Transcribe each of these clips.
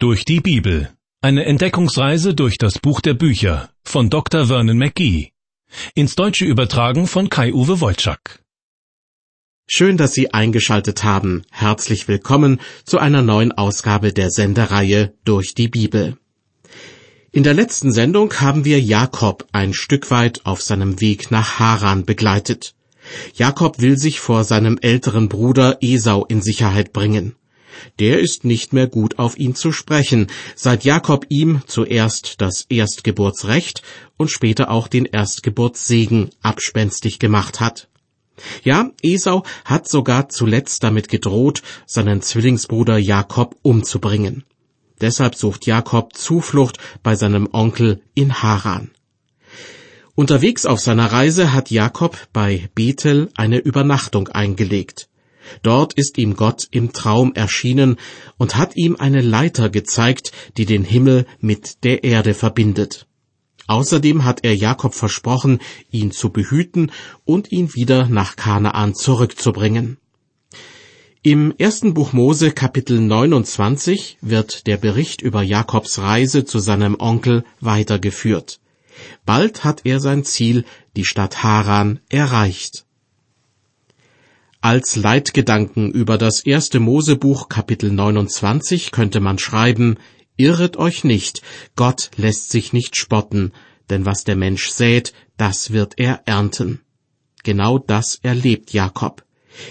Durch die Bibel. Eine Entdeckungsreise durch das Buch der Bücher von Dr. Vernon McGee. Ins Deutsche übertragen von Kai-Uwe Wolczak. Schön, dass Sie eingeschaltet haben. Herzlich willkommen zu einer neuen Ausgabe der Sendereihe Durch die Bibel. In der letzten Sendung haben wir Jakob ein Stück weit auf seinem Weg nach Haran begleitet. Jakob will sich vor seinem älteren Bruder Esau in Sicherheit bringen der ist nicht mehr gut auf ihn zu sprechen, seit Jakob ihm zuerst das Erstgeburtsrecht und später auch den Erstgeburtssegen abspenstig gemacht hat. Ja, Esau hat sogar zuletzt damit gedroht, seinen Zwillingsbruder Jakob umzubringen. Deshalb sucht Jakob Zuflucht bei seinem Onkel in Haran. Unterwegs auf seiner Reise hat Jakob bei Bethel eine Übernachtung eingelegt. Dort ist ihm Gott im Traum erschienen und hat ihm eine Leiter gezeigt, die den Himmel mit der Erde verbindet. Außerdem hat er Jakob versprochen, ihn zu behüten und ihn wieder nach Kanaan zurückzubringen. Im ersten Buch Mose Kapitel 29 wird der Bericht über Jakobs Reise zu seinem Onkel weitergeführt. Bald hat er sein Ziel, die Stadt Haran, erreicht. Als Leitgedanken über das erste Mosebuch Kapitel 29 könnte man schreiben, Irret euch nicht, Gott lässt sich nicht spotten, denn was der Mensch sät, das wird er ernten. Genau das erlebt Jakob.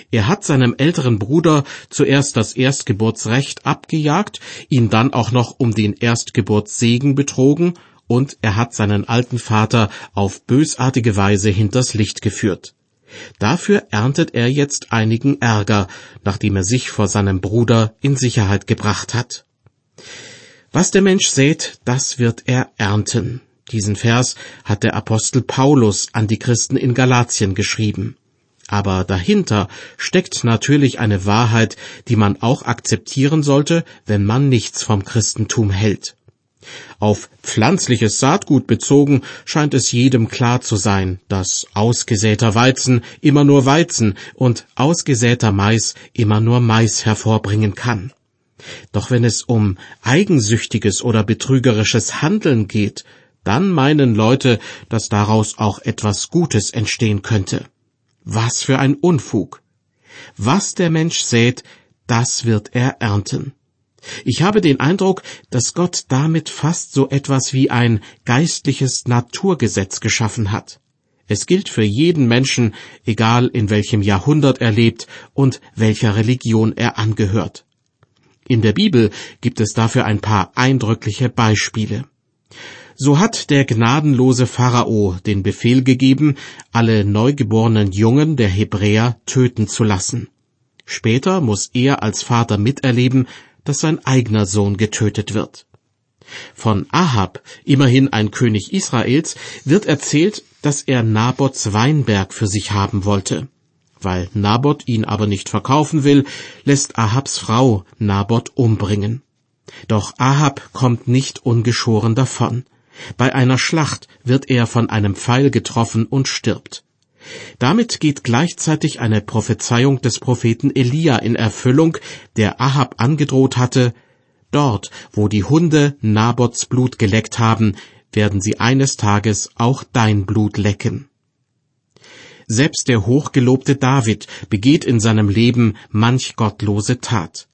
Er hat seinem älteren Bruder zuerst das Erstgeburtsrecht abgejagt, ihn dann auch noch um den Erstgeburtssegen betrogen und er hat seinen alten Vater auf bösartige Weise hinters Licht geführt. Dafür erntet er jetzt einigen Ärger, nachdem er sich vor seinem Bruder in Sicherheit gebracht hat. Was der Mensch sät, das wird er ernten. Diesen Vers hat der Apostel Paulus an die Christen in Galatien geschrieben. Aber dahinter steckt natürlich eine Wahrheit, die man auch akzeptieren sollte, wenn man nichts vom Christentum hält. Auf pflanzliches Saatgut bezogen scheint es jedem klar zu sein, dass ausgesäter Weizen immer nur Weizen und ausgesäter Mais immer nur Mais hervorbringen kann. Doch wenn es um eigensüchtiges oder betrügerisches Handeln geht, dann meinen Leute, dass daraus auch etwas Gutes entstehen könnte. Was für ein Unfug. Was der Mensch sät, das wird er ernten. Ich habe den Eindruck, dass Gott damit fast so etwas wie ein geistliches Naturgesetz geschaffen hat. Es gilt für jeden Menschen, egal in welchem Jahrhundert er lebt und welcher Religion er angehört. In der Bibel gibt es dafür ein paar eindrückliche Beispiele. So hat der gnadenlose Pharao den Befehl gegeben, alle neugeborenen Jungen der Hebräer töten zu lassen. Später muss er als Vater miterleben, dass sein eigener Sohn getötet wird. Von Ahab, immerhin ein König Israels, wird erzählt, dass er Nabots Weinberg für sich haben wollte. Weil Nabot ihn aber nicht verkaufen will, lässt Ahabs Frau Nabot umbringen. Doch Ahab kommt nicht ungeschoren davon. Bei einer Schlacht wird er von einem Pfeil getroffen und stirbt. Damit geht gleichzeitig eine Prophezeiung des Propheten Elia in Erfüllung, der Ahab angedroht hatte, Dort, wo die Hunde Nabots Blut geleckt haben, werden sie eines Tages auch dein Blut lecken. Selbst der hochgelobte David begeht in seinem Leben manch gottlose Tat.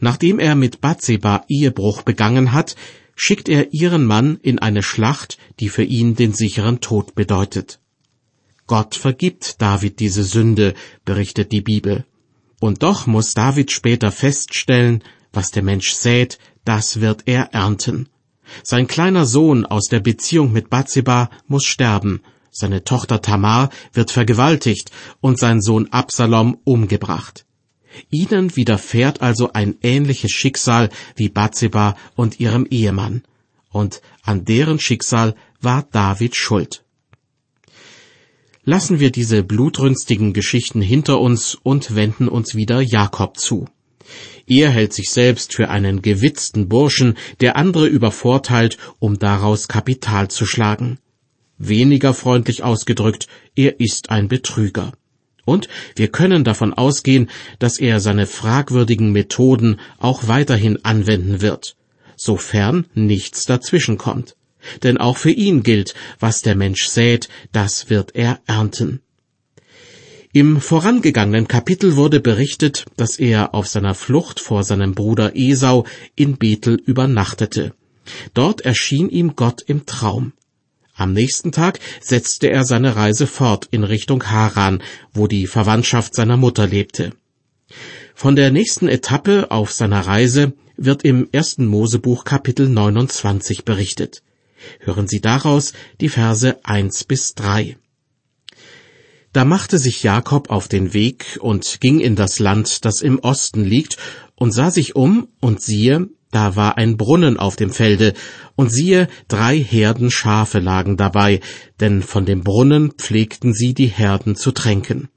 Nachdem er mit Bathseba Ehebruch begangen hat, schickt er ihren Mann in eine Schlacht, die für ihn den sicheren Tod bedeutet. Gott vergibt David diese Sünde, berichtet die Bibel. Und doch muss David später feststellen, was der Mensch sät, das wird er ernten. Sein kleiner Sohn aus der Beziehung mit Bathseba muss sterben, seine Tochter Tamar wird vergewaltigt und sein Sohn Absalom umgebracht. Ihnen widerfährt also ein ähnliches Schicksal wie Bathseba und ihrem Ehemann. Und an deren Schicksal war David schuld. Lassen wir diese blutrünstigen Geschichten hinter uns und wenden uns wieder Jakob zu. Er hält sich selbst für einen gewitzten Burschen, der andere übervorteilt, um daraus Kapital zu schlagen. Weniger freundlich ausgedrückt, er ist ein Betrüger. Und wir können davon ausgehen, dass er seine fragwürdigen Methoden auch weiterhin anwenden wird. sofern nichts dazwischenkommt. Denn auch für ihn gilt, was der Mensch sät, das wird er ernten. Im vorangegangenen Kapitel wurde berichtet, dass er auf seiner Flucht vor seinem Bruder Esau in Bethel übernachtete. Dort erschien ihm Gott im Traum. Am nächsten Tag setzte er seine Reise fort in Richtung Haran, wo die Verwandtschaft seiner Mutter lebte. Von der nächsten Etappe auf seiner Reise wird im ersten Mosebuch Kapitel 29 berichtet. Hören Sie daraus die Verse 1 bis 3. Da machte sich Jakob auf den Weg und ging in das Land, das im Osten liegt, und sah sich um, und siehe, da war ein Brunnen auf dem Felde, und siehe, drei Herden Schafe lagen dabei, denn von dem Brunnen pflegten sie die Herden zu tränken.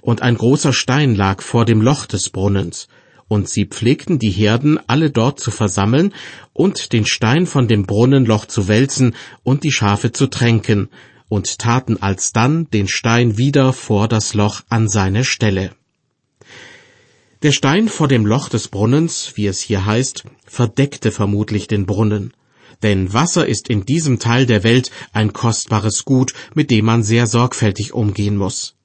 Und ein großer Stein lag vor dem Loch des Brunnens, und sie pflegten die Herden alle dort zu versammeln und den Stein von dem Brunnenloch zu wälzen und die Schafe zu tränken, und taten alsdann den Stein wieder vor das Loch an seine Stelle. Der Stein vor dem Loch des Brunnens, wie es hier heißt, verdeckte vermutlich den Brunnen. Denn Wasser ist in diesem Teil der Welt ein kostbares Gut, mit dem man sehr sorgfältig umgehen muss.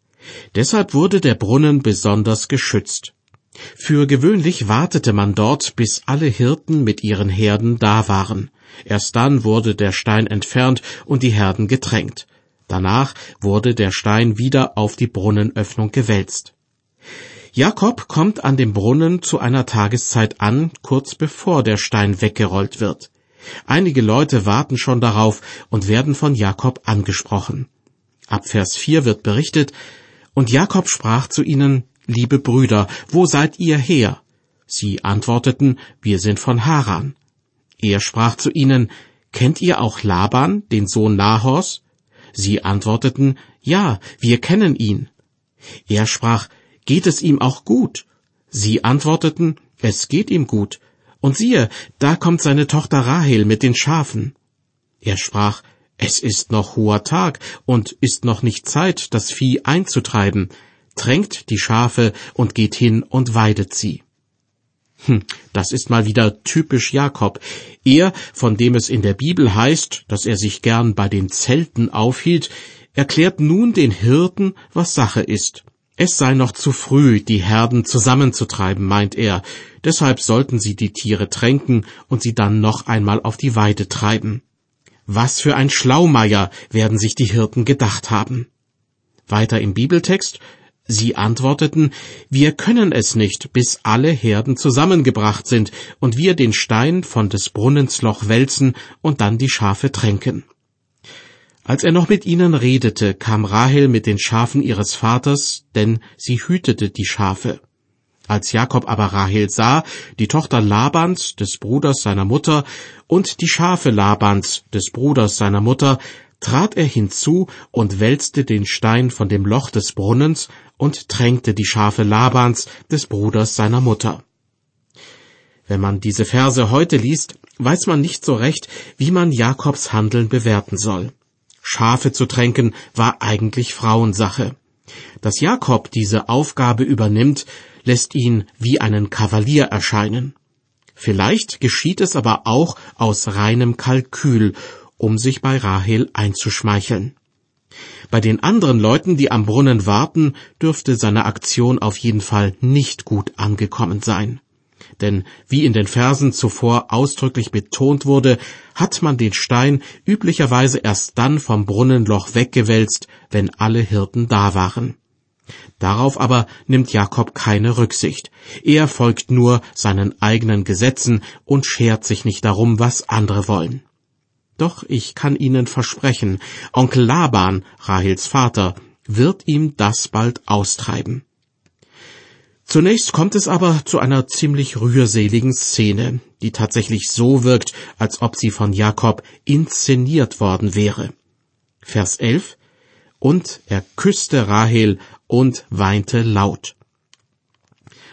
Deshalb wurde der Brunnen besonders geschützt. Für gewöhnlich wartete man dort, bis alle Hirten mit ihren Herden da waren. Erst dann wurde der Stein entfernt und die Herden getränkt. Danach wurde der Stein wieder auf die Brunnenöffnung gewälzt. Jakob kommt an dem Brunnen zu einer Tageszeit an, kurz bevor der Stein weggerollt wird. Einige Leute warten schon darauf und werden von Jakob angesprochen. Ab Vers 4 wird berichtet, und Jakob sprach zu ihnen, Liebe Brüder, wo seid ihr her? Sie antworteten, Wir sind von Haran. Er sprach zu ihnen, Kennt ihr auch Laban, den Sohn Nahors? Sie antworteten, Ja, wir kennen ihn. Er sprach, Geht es ihm auch gut? Sie antworteten, Es geht ihm gut. Und siehe, da kommt seine Tochter Rahel mit den Schafen. Er sprach, Es ist noch hoher Tag und ist noch nicht Zeit, das Vieh einzutreiben tränkt die Schafe und geht hin und weidet sie. Hm, das ist mal wieder typisch Jakob. Er, von dem es in der Bibel heißt, dass er sich gern bei den Zelten aufhielt, erklärt nun den Hirten, was Sache ist. Es sei noch zu früh, die Herden zusammenzutreiben, meint er, deshalb sollten sie die Tiere tränken und sie dann noch einmal auf die Weide treiben. Was für ein Schlaumeier werden sich die Hirten gedacht haben. Weiter im Bibeltext Sie antworteten, wir können es nicht, bis alle Herden zusammengebracht sind und wir den Stein von des Brunnens Loch wälzen und dann die Schafe tränken. Als er noch mit ihnen redete, kam Rahel mit den Schafen ihres Vaters, denn sie hütete die Schafe. Als Jakob aber Rahel sah, die Tochter Labans, des Bruders seiner Mutter, und die Schafe Labans, des Bruders seiner Mutter, trat er hinzu und wälzte den Stein von dem Loch des Brunnens und tränkte die Schafe Labans, des Bruders seiner Mutter. Wenn man diese Verse heute liest, weiß man nicht so recht, wie man Jakobs Handeln bewerten soll. Schafe zu tränken war eigentlich Frauensache. Dass Jakob diese Aufgabe übernimmt, lässt ihn wie einen Kavalier erscheinen. Vielleicht geschieht es aber auch aus reinem Kalkül, um sich bei Rahel einzuschmeicheln. Bei den anderen Leuten, die am Brunnen warten, dürfte seine Aktion auf jeden Fall nicht gut angekommen sein. Denn wie in den Versen zuvor ausdrücklich betont wurde, hat man den Stein üblicherweise erst dann vom Brunnenloch weggewälzt, wenn alle Hirten da waren. Darauf aber nimmt Jakob keine Rücksicht. Er folgt nur seinen eigenen Gesetzen und schert sich nicht darum, was andere wollen. Doch ich kann Ihnen versprechen, Onkel Laban, Rahels Vater, wird ihm das bald austreiben. Zunächst kommt es aber zu einer ziemlich rührseligen Szene, die tatsächlich so wirkt, als ob sie von Jakob inszeniert worden wäre. Vers 11 Und er küsste Rahel und weinte laut.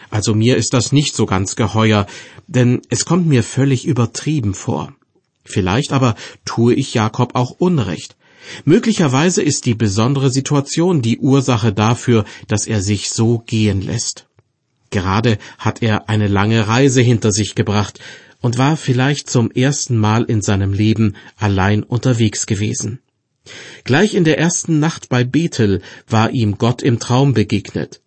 Also mir ist das nicht so ganz geheuer, denn es kommt mir völlig übertrieben vor. Vielleicht aber tue ich Jakob auch Unrecht. Möglicherweise ist die besondere Situation die Ursache dafür, dass er sich so gehen lässt. Gerade hat er eine lange Reise hinter sich gebracht, und war vielleicht zum ersten Mal in seinem Leben allein unterwegs gewesen. Gleich in der ersten Nacht bei Bethel war ihm Gott im Traum begegnet.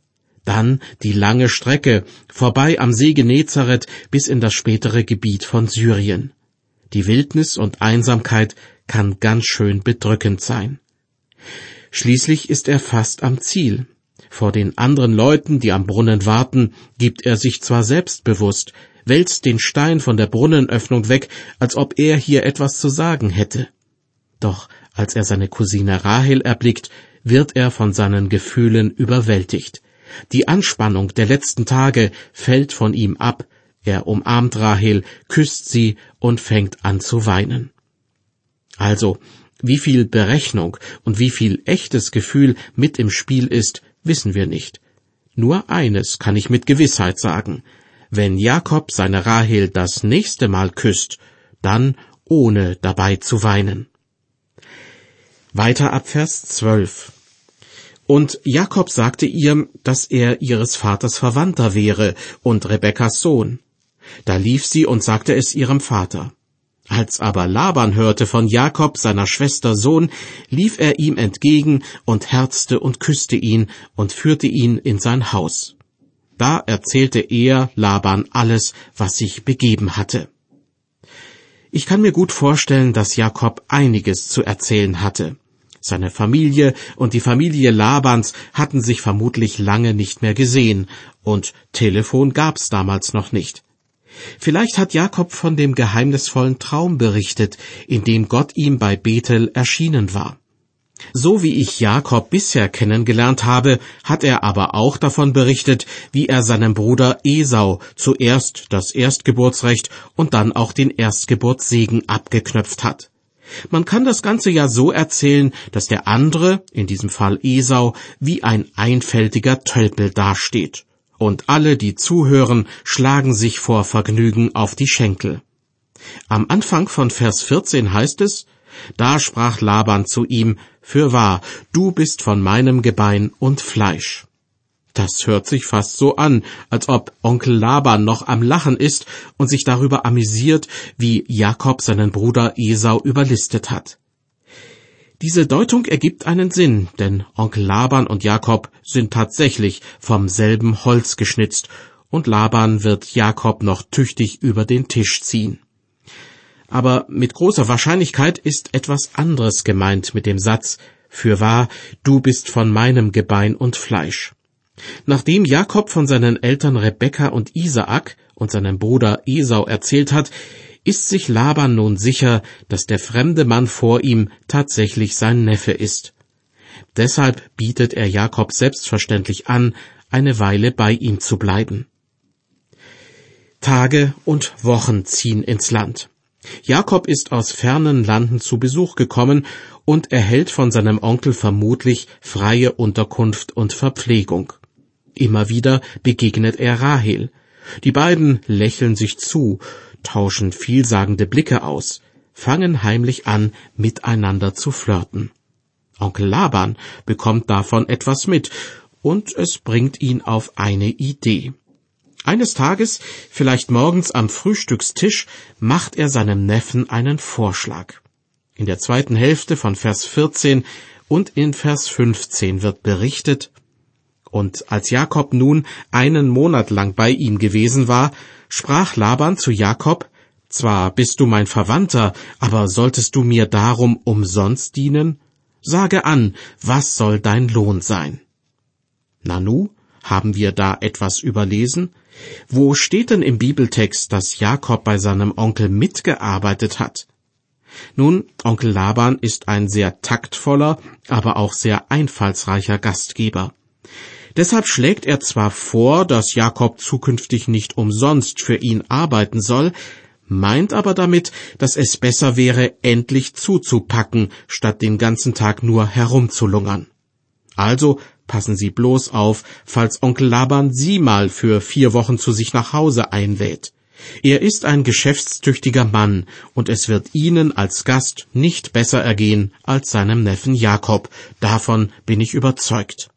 Dann die lange Strecke vorbei am See Genezareth bis in das spätere Gebiet von Syrien. Die Wildnis und Einsamkeit kann ganz schön bedrückend sein. Schließlich ist er fast am Ziel. Vor den anderen Leuten, die am Brunnen warten, gibt er sich zwar selbstbewusst, wälzt den Stein von der Brunnenöffnung weg, als ob er hier etwas zu sagen hätte. Doch als er seine Cousine Rahel erblickt, wird er von seinen Gefühlen überwältigt. Die Anspannung der letzten Tage fällt von ihm ab, er umarmt Rahel, küsst sie und fängt an zu weinen. Also, wie viel Berechnung und wie viel echtes Gefühl mit im Spiel ist, wissen wir nicht. Nur eines kann ich mit Gewissheit sagen. Wenn Jakob seine Rahel das nächste Mal küsst, dann ohne dabei zu weinen. Weiter ab Vers 12. Und Jakob sagte ihr, dass er ihres Vaters Verwandter wäre und Rebekkas Sohn. Da lief sie und sagte es ihrem Vater. Als aber Laban hörte von Jakob, seiner Schwester Sohn, lief er ihm entgegen und herzte und küsste ihn und führte ihn in sein Haus. Da erzählte er Laban alles, was sich begeben hatte. Ich kann mir gut vorstellen, dass Jakob einiges zu erzählen hatte. Seine Familie und die Familie Labans hatten sich vermutlich lange nicht mehr gesehen, und Telefon gab's damals noch nicht. Vielleicht hat Jakob von dem geheimnisvollen Traum berichtet, in dem Gott ihm bei Bethel erschienen war. So wie ich Jakob bisher kennengelernt habe, hat er aber auch davon berichtet, wie er seinem Bruder Esau zuerst das Erstgeburtsrecht und dann auch den Erstgeburtssegen abgeknöpft hat. Man kann das Ganze ja so erzählen, dass der andere, in diesem Fall Esau, wie ein einfältiger Tölpel dasteht und alle, die zuhören, schlagen sich vor Vergnügen auf die Schenkel. Am Anfang von Vers 14 heißt es, da sprach Laban zu ihm, Fürwahr, du bist von meinem Gebein und Fleisch. Das hört sich fast so an, als ob Onkel Laban noch am Lachen ist und sich darüber amüsiert, wie Jakob seinen Bruder Esau überlistet hat. Diese Deutung ergibt einen Sinn, denn Onkel Laban und Jakob sind tatsächlich vom selben Holz geschnitzt, und Laban wird Jakob noch tüchtig über den Tisch ziehen. Aber mit großer Wahrscheinlichkeit ist etwas anderes gemeint mit dem Satz Fürwahr, du bist von meinem Gebein und Fleisch. Nachdem Jakob von seinen Eltern Rebekka und Isaak und seinem Bruder Esau erzählt hat, ist sich Laban nun sicher, dass der fremde Mann vor ihm tatsächlich sein Neffe ist. Deshalb bietet er Jakob selbstverständlich an, eine Weile bei ihm zu bleiben. Tage und Wochen ziehen ins Land. Jakob ist aus fernen Landen zu Besuch gekommen und erhält von seinem Onkel vermutlich freie Unterkunft und Verpflegung. Immer wieder begegnet er Rahel. Die beiden lächeln sich zu, tauschen vielsagende Blicke aus, fangen heimlich an, miteinander zu flirten. Onkel Laban bekommt davon etwas mit, und es bringt ihn auf eine Idee. Eines Tages, vielleicht morgens am Frühstückstisch, macht er seinem Neffen einen Vorschlag. In der zweiten Hälfte von Vers 14 und in Vers 15 wird berichtet, und als Jakob nun einen Monat lang bei ihm gewesen war, sprach Laban zu Jakob, Zwar bist du mein Verwandter, aber solltest du mir darum umsonst dienen? Sage an, was soll dein Lohn sein? Nanu, haben wir da etwas überlesen? Wo steht denn im Bibeltext, dass Jakob bei seinem Onkel mitgearbeitet hat? Nun, Onkel Laban ist ein sehr taktvoller, aber auch sehr einfallsreicher Gastgeber. Deshalb schlägt er zwar vor, dass Jakob zukünftig nicht umsonst für ihn arbeiten soll, meint aber damit, dass es besser wäre, endlich zuzupacken, statt den ganzen Tag nur herumzulungern. Also passen Sie bloß auf, falls Onkel Laban Sie mal für vier Wochen zu sich nach Hause einlädt. Er ist ein geschäftstüchtiger Mann, und es wird Ihnen als Gast nicht besser ergehen als seinem Neffen Jakob, davon bin ich überzeugt.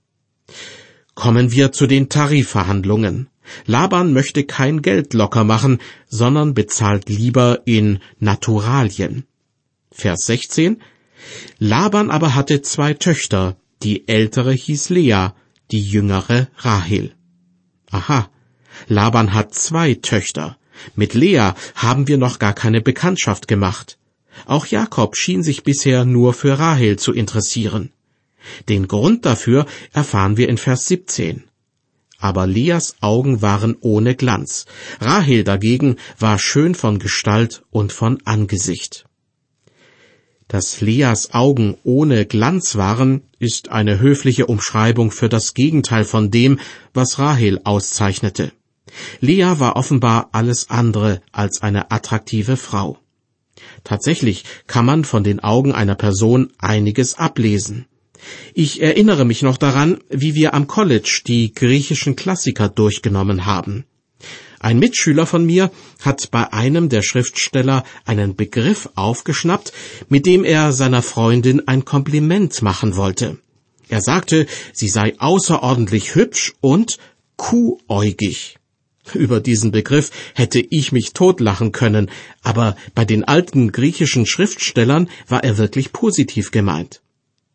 Kommen wir zu den Tarifverhandlungen. Laban möchte kein Geld locker machen, sondern bezahlt lieber in Naturalien. Vers 16 Laban aber hatte zwei Töchter, die ältere hieß Lea, die jüngere Rahel. Aha, Laban hat zwei Töchter. Mit Lea haben wir noch gar keine Bekanntschaft gemacht. Auch Jakob schien sich bisher nur für Rahel zu interessieren. Den Grund dafür erfahren wir in Vers 17. Aber Leas Augen waren ohne Glanz. Rahel dagegen war schön von Gestalt und von Angesicht. Dass Leas Augen ohne Glanz waren, ist eine höfliche Umschreibung für das Gegenteil von dem, was Rahel auszeichnete. Lea war offenbar alles andere als eine attraktive Frau. Tatsächlich kann man von den Augen einer Person einiges ablesen. Ich erinnere mich noch daran, wie wir am College die griechischen Klassiker durchgenommen haben. Ein Mitschüler von mir hat bei einem der Schriftsteller einen Begriff aufgeschnappt, mit dem er seiner Freundin ein Kompliment machen wollte. Er sagte, sie sei außerordentlich hübsch und kuhäugig. Über diesen Begriff hätte ich mich totlachen können, aber bei den alten griechischen Schriftstellern war er wirklich positiv gemeint.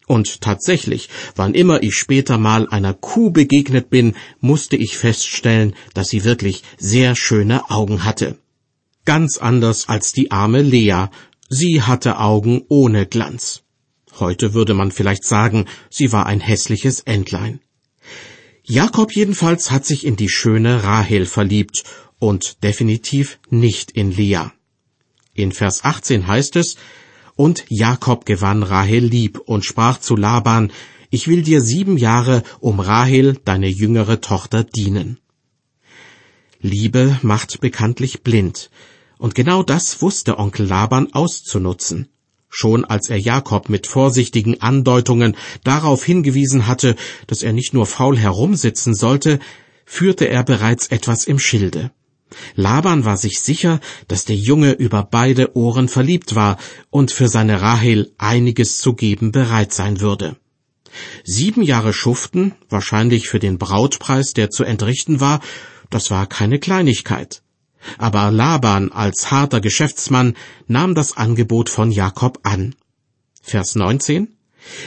Und tatsächlich, wann immer ich später mal einer Kuh begegnet bin, musste ich feststellen, dass sie wirklich sehr schöne Augen hatte. Ganz anders als die arme Lea. Sie hatte Augen ohne Glanz. Heute würde man vielleicht sagen, sie war ein hässliches Entlein. Jakob jedenfalls hat sich in die schöne Rahel verliebt und definitiv nicht in Lea. In Vers 18 heißt es, und Jakob gewann Rahel lieb und sprach zu Laban, ich will dir sieben Jahre um Rahel, deine jüngere Tochter, dienen. Liebe macht bekanntlich blind, und genau das wusste Onkel Laban auszunutzen. Schon als er Jakob mit vorsichtigen Andeutungen darauf hingewiesen hatte, dass er nicht nur faul herumsitzen sollte, führte er bereits etwas im Schilde. Laban war sich sicher, dass der Junge über beide Ohren verliebt war und für seine Rahel einiges zu geben bereit sein würde. Sieben Jahre Schuften, wahrscheinlich für den Brautpreis, der zu entrichten war, das war keine Kleinigkeit. Aber Laban als harter Geschäftsmann nahm das Angebot von Jakob an. Vers 19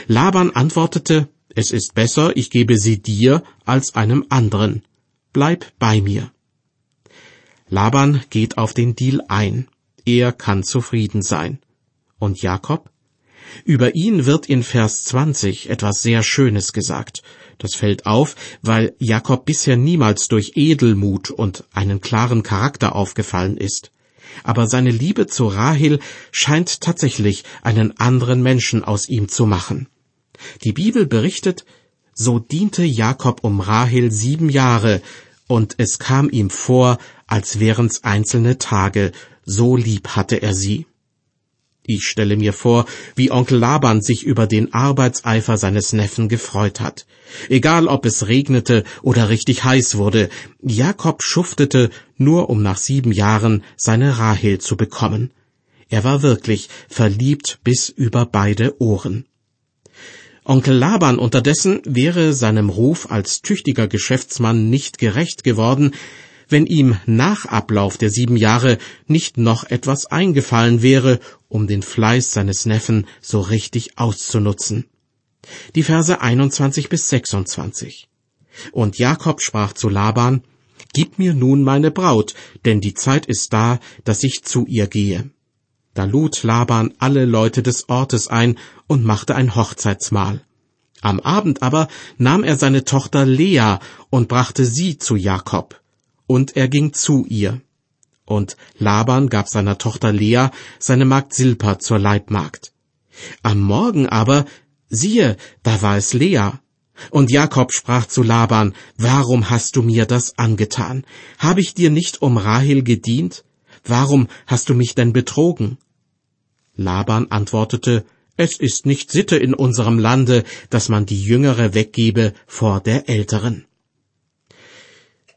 Laban antwortete, es ist besser, ich gebe sie dir als einem anderen. Bleib bei mir. Laban geht auf den Deal ein. Er kann zufrieden sein. Und Jakob? Über ihn wird in Vers 20 etwas sehr Schönes gesagt. Das fällt auf, weil Jakob bisher niemals durch Edelmut und einen klaren Charakter aufgefallen ist. Aber seine Liebe zu Rahel scheint tatsächlich einen anderen Menschen aus ihm zu machen. Die Bibel berichtet, so diente Jakob um Rahel sieben Jahre, und es kam ihm vor, als wären's einzelne Tage, so lieb hatte er sie. Ich stelle mir vor, wie Onkel Laban sich über den Arbeitseifer seines Neffen gefreut hat. Egal ob es regnete oder richtig heiß wurde, Jakob schuftete, nur um nach sieben Jahren seine Rahel zu bekommen. Er war wirklich verliebt bis über beide Ohren. Onkel Laban unterdessen wäre seinem Ruf als tüchtiger Geschäftsmann nicht gerecht geworden, wenn ihm nach Ablauf der sieben Jahre nicht noch etwas eingefallen wäre, um den Fleiß seines Neffen so richtig auszunutzen. Die Verse 21 bis 26. Und Jakob sprach zu Laban, Gib mir nun meine Braut, denn die Zeit ist da, dass ich zu ihr gehe. Da lud Laban alle Leute des Ortes ein und machte ein Hochzeitsmahl. Am Abend aber nahm er seine Tochter Lea und brachte sie zu Jakob. Und er ging zu ihr. Und Laban gab seiner Tochter Lea seine Magd Silpa zur Leibmagd. Am Morgen aber, siehe, da war es Lea. Und Jakob sprach zu Laban, Warum hast du mir das angetan? Habe ich dir nicht um Rahel gedient? Warum hast du mich denn betrogen? Laban antwortete, Es ist nicht Sitte in unserem Lande, dass man die Jüngere weggebe vor der Älteren.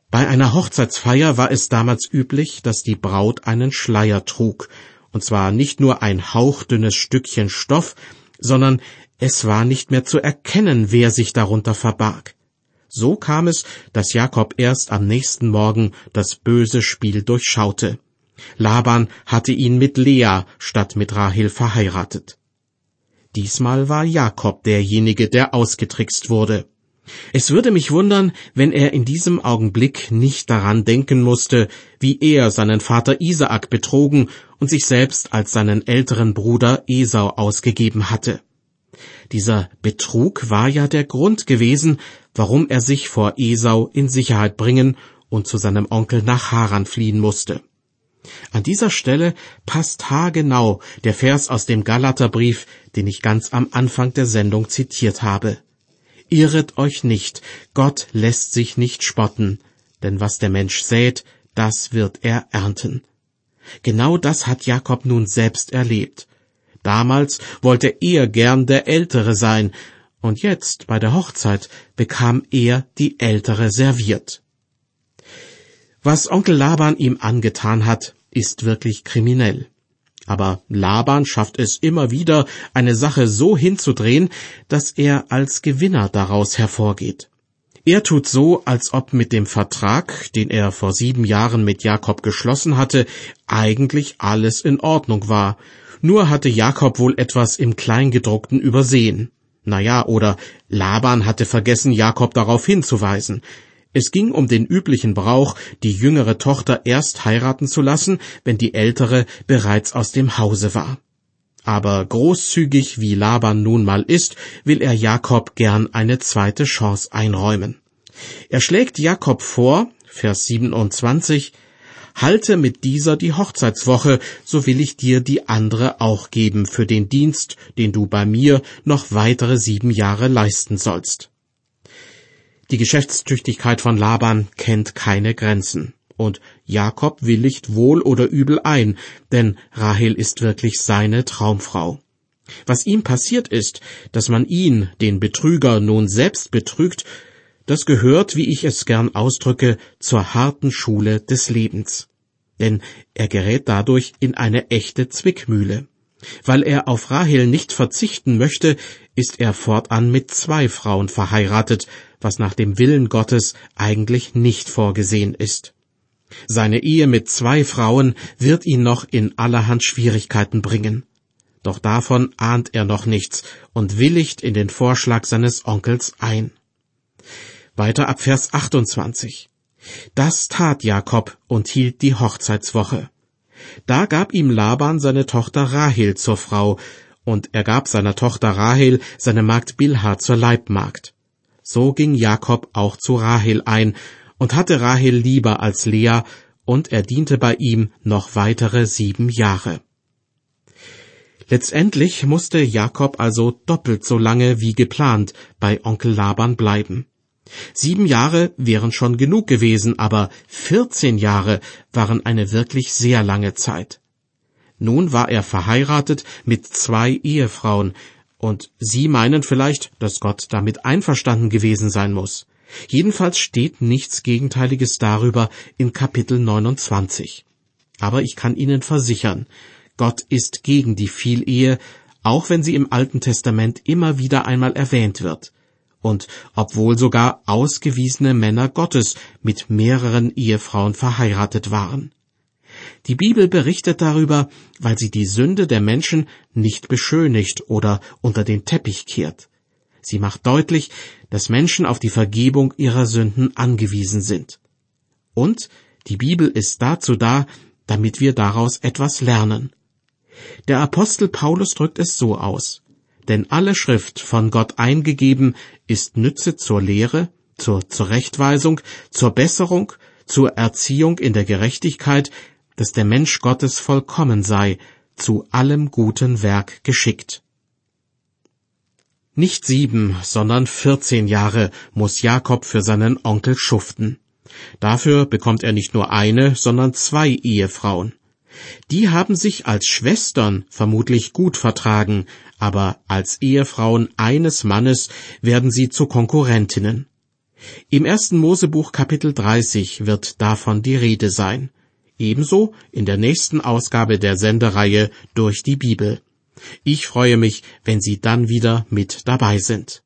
Bei einer Hochzeitsfeier war es damals üblich, dass die Braut einen Schleier trug, und zwar nicht nur ein hauchdünnes Stückchen Stoff, sondern es war nicht mehr zu erkennen, wer sich darunter verbarg. So kam es, dass Jakob erst am nächsten Morgen das böse Spiel durchschaute. Laban hatte ihn mit Lea statt mit Rahel verheiratet. Diesmal war Jakob derjenige, der ausgetrickst wurde. Es würde mich wundern, wenn er in diesem Augenblick nicht daran denken musste, wie er seinen Vater Isaak betrogen und sich selbst als seinen älteren Bruder Esau ausgegeben hatte. Dieser Betrug war ja der Grund gewesen, warum er sich vor Esau in Sicherheit bringen und zu seinem Onkel nach Haran fliehen musste. An dieser Stelle passt haargenau der Vers aus dem Galaterbrief, den ich ganz am Anfang der Sendung zitiert habe. Irret euch nicht, Gott lässt sich nicht spotten, denn was der Mensch sät, das wird er ernten. Genau das hat Jakob nun selbst erlebt. Damals wollte er gern der Ältere sein, und jetzt bei der Hochzeit bekam er die Ältere serviert. Was Onkel Laban ihm angetan hat, ist wirklich kriminell. Aber Laban schafft es immer wieder, eine Sache so hinzudrehen, dass er als Gewinner daraus hervorgeht. Er tut so, als ob mit dem Vertrag, den er vor sieben Jahren mit Jakob geschlossen hatte, eigentlich alles in Ordnung war. Nur hatte Jakob wohl etwas im Kleingedruckten übersehen. Naja, oder Laban hatte vergessen, Jakob darauf hinzuweisen. Es ging um den üblichen Brauch, die jüngere Tochter erst heiraten zu lassen, wenn die ältere bereits aus dem Hause war. Aber großzügig wie Laban nun mal ist, will er Jakob gern eine zweite Chance einräumen. Er schlägt Jakob vor, Vers 27, Halte mit dieser die Hochzeitswoche, so will ich dir die andere auch geben für den Dienst, den du bei mir noch weitere sieben Jahre leisten sollst. Die Geschäftstüchtigkeit von Laban kennt keine Grenzen. Und Jakob willigt wohl oder übel ein, denn Rahel ist wirklich seine Traumfrau. Was ihm passiert ist, dass man ihn, den Betrüger, nun selbst betrügt, das gehört, wie ich es gern ausdrücke, zur harten Schule des Lebens. Denn er gerät dadurch in eine echte Zwickmühle. Weil er auf Rahel nicht verzichten möchte, ist er fortan mit zwei Frauen verheiratet, was nach dem Willen Gottes eigentlich nicht vorgesehen ist. Seine Ehe mit zwei Frauen wird ihn noch in allerhand Schwierigkeiten bringen. Doch davon ahnt er noch nichts und willigt in den Vorschlag seines Onkels ein. Weiter ab Vers 28. Das tat Jakob und hielt die Hochzeitswoche. Da gab ihm Laban seine Tochter Rahel zur Frau, und er gab seiner Tochter Rahel seine Magd Bilha zur Leibmagd. So ging Jakob auch zu Rahel ein und hatte Rahel lieber als Lea, und er diente bei ihm noch weitere sieben Jahre. Letztendlich musste Jakob also doppelt so lange wie geplant bei Onkel Laban bleiben. Sieben Jahre wären schon genug gewesen, aber vierzehn Jahre waren eine wirklich sehr lange Zeit. Nun war er verheiratet mit zwei Ehefrauen, und Sie meinen vielleicht, dass Gott damit einverstanden gewesen sein muss. Jedenfalls steht nichts Gegenteiliges darüber in Kapitel 29. Aber ich kann Ihnen versichern, Gott ist gegen die Vielehe, auch wenn sie im Alten Testament immer wieder einmal erwähnt wird und obwohl sogar ausgewiesene Männer Gottes mit mehreren Ehefrauen verheiratet waren. Die Bibel berichtet darüber, weil sie die Sünde der Menschen nicht beschönigt oder unter den Teppich kehrt. Sie macht deutlich, dass Menschen auf die Vergebung ihrer Sünden angewiesen sind. Und die Bibel ist dazu da, damit wir daraus etwas lernen. Der Apostel Paulus drückt es so aus denn alle Schrift von Gott eingegeben ist Nütze zur Lehre, zur Zurechtweisung, zur Besserung, zur Erziehung in der Gerechtigkeit, dass der Mensch Gottes vollkommen sei, zu allem guten Werk geschickt. Nicht sieben, sondern vierzehn Jahre muss Jakob für seinen Onkel schuften. Dafür bekommt er nicht nur eine, sondern zwei Ehefrauen. Die haben sich als Schwestern vermutlich gut vertragen, aber als Ehefrauen eines Mannes werden sie zu Konkurrentinnen. Im ersten Mosebuch Kapitel 30 wird davon die Rede sein. Ebenso in der nächsten Ausgabe der Sendereihe durch die Bibel. Ich freue mich, wenn Sie dann wieder mit dabei sind.